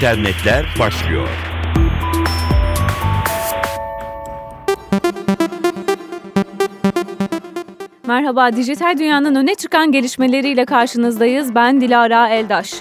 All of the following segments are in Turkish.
internetler başlıyor. Merhaba, dijital dünyanın öne çıkan gelişmeleriyle karşınızdayız. Ben Dilara Eldaş.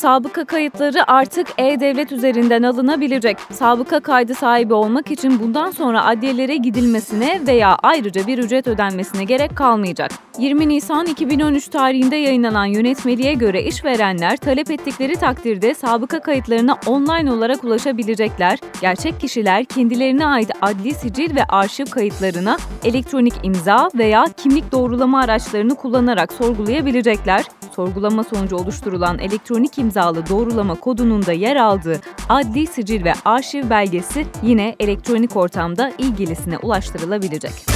Sabıka kayıtları artık e-devlet üzerinden alınabilecek. Sabıka kaydı sahibi olmak için bundan sonra adliyelere gidilmesine veya ayrıca bir ücret ödenmesine gerek kalmayacak. 20 Nisan 2013 tarihinde yayınlanan yönetmeliğe göre işverenler talep ettikleri takdirde sabıka kayıtlarına online olarak ulaşabilecekler. Gerçek kişiler kendilerine ait adli sicil ve arşiv kayıtlarına elektronik imza veya kimlik doğrulama araçlarını kullanarak sorgulayabilecekler. Sorgulama sonucu oluşturulan elektronik imzalı doğrulama kodunun da yer aldığı adli sicil ve arşiv belgesi yine elektronik ortamda ilgilisine ulaştırılabilecek.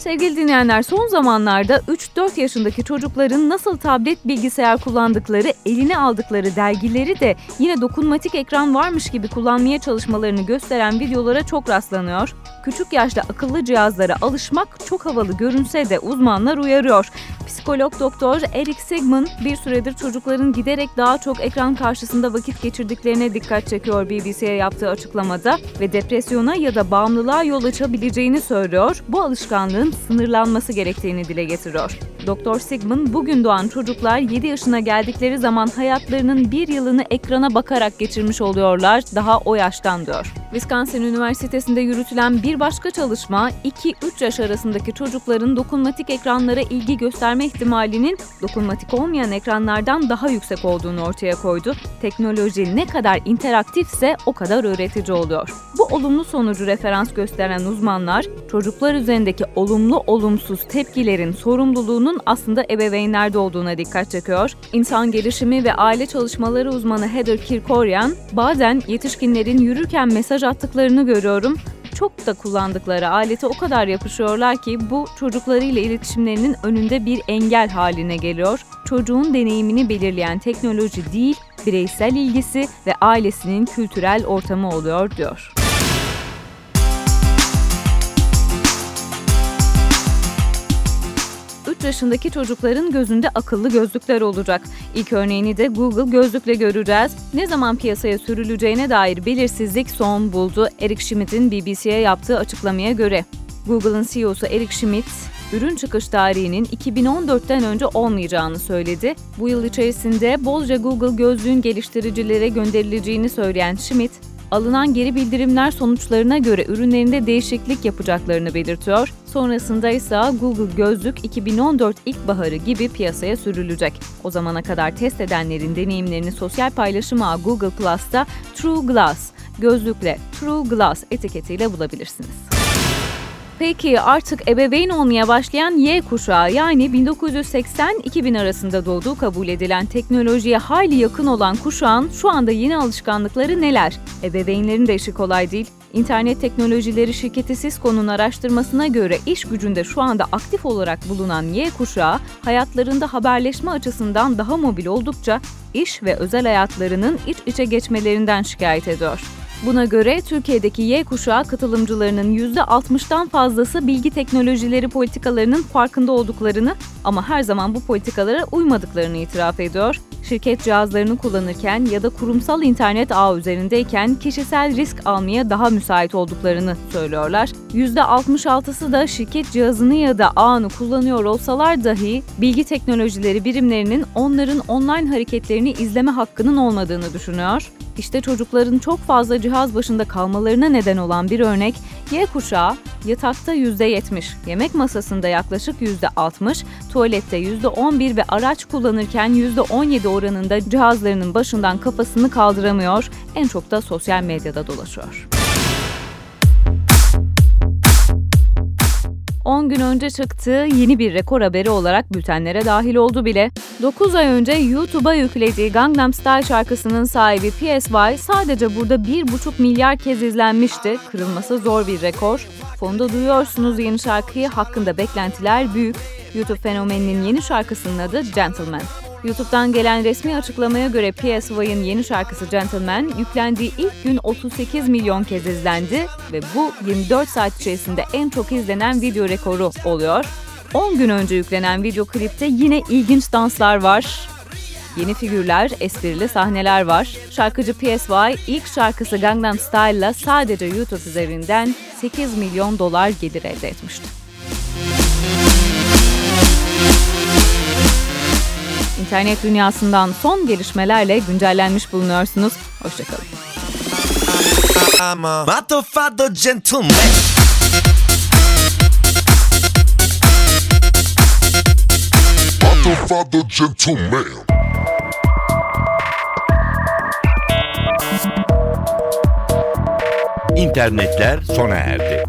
Sevgili dinleyenler son zamanlarda 3-4 yaşındaki çocukların nasıl tablet bilgisayar kullandıkları, eline aldıkları dergileri de yine dokunmatik ekran varmış gibi kullanmaya çalışmalarını gösteren videolara çok rastlanıyor. Küçük yaşta akıllı cihazlara alışmak çok havalı görünse de uzmanlar uyarıyor. Psikolog doktor Eric Sigmund bir süredir çocukların giderek daha çok ekran karşısında vakit geçirdiklerine dikkat çekiyor BBC'ye yaptığı açıklamada ve depresyona ya da bağımlılığa yol açabileceğini söylüyor. Bu alışkanlığın sınırlanması gerektiğini dile getiriyor. Doktor Sigmund bugün doğan çocuklar 7 yaşına geldikleri zaman hayatlarının bir yılını ekrana bakarak geçirmiş oluyorlar daha o yaştan diyor. Wisconsin Üniversitesi'nde yürütülen bir başka çalışma 2-3 yaş arasındaki çocukların dokunmatik ekranlara ilgi gösterme ihtimalinin dokunmatik olmayan ekranlardan daha yüksek olduğunu ortaya koydu. Teknoloji ne kadar interaktifse o kadar öğretici oluyor. Bu olumlu sonucu referans gösteren uzmanlar çocuklar üzerindeki olumlu olumsuz tepkilerin sorumluluğunun aslında ebeveynlerde olduğuna dikkat çekiyor. İnsan gelişimi ve aile çalışmaları uzmanı Heather Kirkorian, bazen yetişkinlerin yürürken mesaj attıklarını görüyorum çok da kullandıkları alete o kadar yapışıyorlar ki bu çocuklarıyla iletişimlerinin önünde bir engel haline geliyor. Çocuğun deneyimini belirleyen teknoloji değil, bireysel ilgisi ve ailesinin kültürel ortamı oluyor diyor. 3 yaşındaki çocukların gözünde akıllı gözlükler olacak. İlk örneğini de Google gözlükle göreceğiz. Ne zaman piyasaya sürüleceğine dair belirsizlik son buldu Eric Schmidt'in BBC'ye yaptığı açıklamaya göre. Google'ın CEO'su Eric Schmidt, ürün çıkış tarihinin 2014'ten önce olmayacağını söyledi. Bu yıl içerisinde bolca Google gözlüğün geliştiricilere gönderileceğini söyleyen Schmidt, alınan geri bildirimler sonuçlarına göre ürünlerinde değişiklik yapacaklarını belirtiyor. Sonrasında ise Google Gözlük 2014 ilkbaharı gibi piyasaya sürülecek. O zamana kadar test edenlerin deneyimlerini sosyal paylaşım ağı Google Plus'ta True Glass, gözlükle True Glass etiketiyle bulabilirsiniz. Peki artık ebeveyn olmaya başlayan Y kuşağı yani 1980-2000 arasında doğduğu kabul edilen teknolojiye hayli yakın olan kuşağın şu anda yeni alışkanlıkları neler? Ebeveynlerin de işi kolay değil. İnternet Teknolojileri Şirketi Cisco'nun araştırmasına göre iş gücünde şu anda aktif olarak bulunan Y kuşağı hayatlarında haberleşme açısından daha mobil oldukça iş ve özel hayatlarının iç içe geçmelerinden şikayet ediyor. Buna göre Türkiye'deki Y kuşağı katılımcılarının %60'tan fazlası bilgi teknolojileri politikalarının farkında olduklarını ama her zaman bu politikalara uymadıklarını itiraf ediyor. Şirket cihazlarını kullanırken ya da kurumsal internet ağı üzerindeyken kişisel risk almaya daha müsait olduklarını söylüyorlar. %66'sı da şirket cihazını ya da ağını kullanıyor olsalar dahi bilgi teknolojileri birimlerinin onların online hareketlerini izleme hakkının olmadığını düşünüyor. İşte çocukların çok fazla cihaz başında kalmalarına neden olan bir örnek Y kuşağı yatakta %70, yemek masasında yaklaşık %60, tuvalette %11 ve araç kullanırken %17 oranında cihazlarının başından kafasını kaldıramıyor, en çok da sosyal medyada dolaşıyor. 10 gün önce çıktığı yeni bir rekor haberi olarak bültenlere dahil oldu bile. 9 ay önce YouTube'a yüklediği Gangnam Style şarkısının sahibi PSY sadece burada 1,5 milyar kez izlenmişti. Kırılması zor bir rekor. Fonda duyuyorsunuz yeni şarkıyı hakkında beklentiler büyük. YouTube fenomeninin yeni şarkısının adı Gentleman. YouTube'dan gelen resmi açıklamaya göre PSY'ın yeni şarkısı Gentleman yüklendiği ilk gün 38 milyon kez izlendi ve bu 24 saat içerisinde en çok izlenen video rekoru oluyor. 10 gün önce yüklenen video klipte yine ilginç danslar var. Yeni figürler, esprili sahneler var. Şarkıcı PSY ilk şarkısı Gangnam Style'la sadece YouTube üzerinden 8 milyon dolar gelir elde etmişti. İnternet dünyasından son gelişmelerle güncellenmiş bulunuyorsunuz. Hoşçakalın. I'm a motherfucker gentleman. Motherfucker gentleman. İnternetler sona erdi.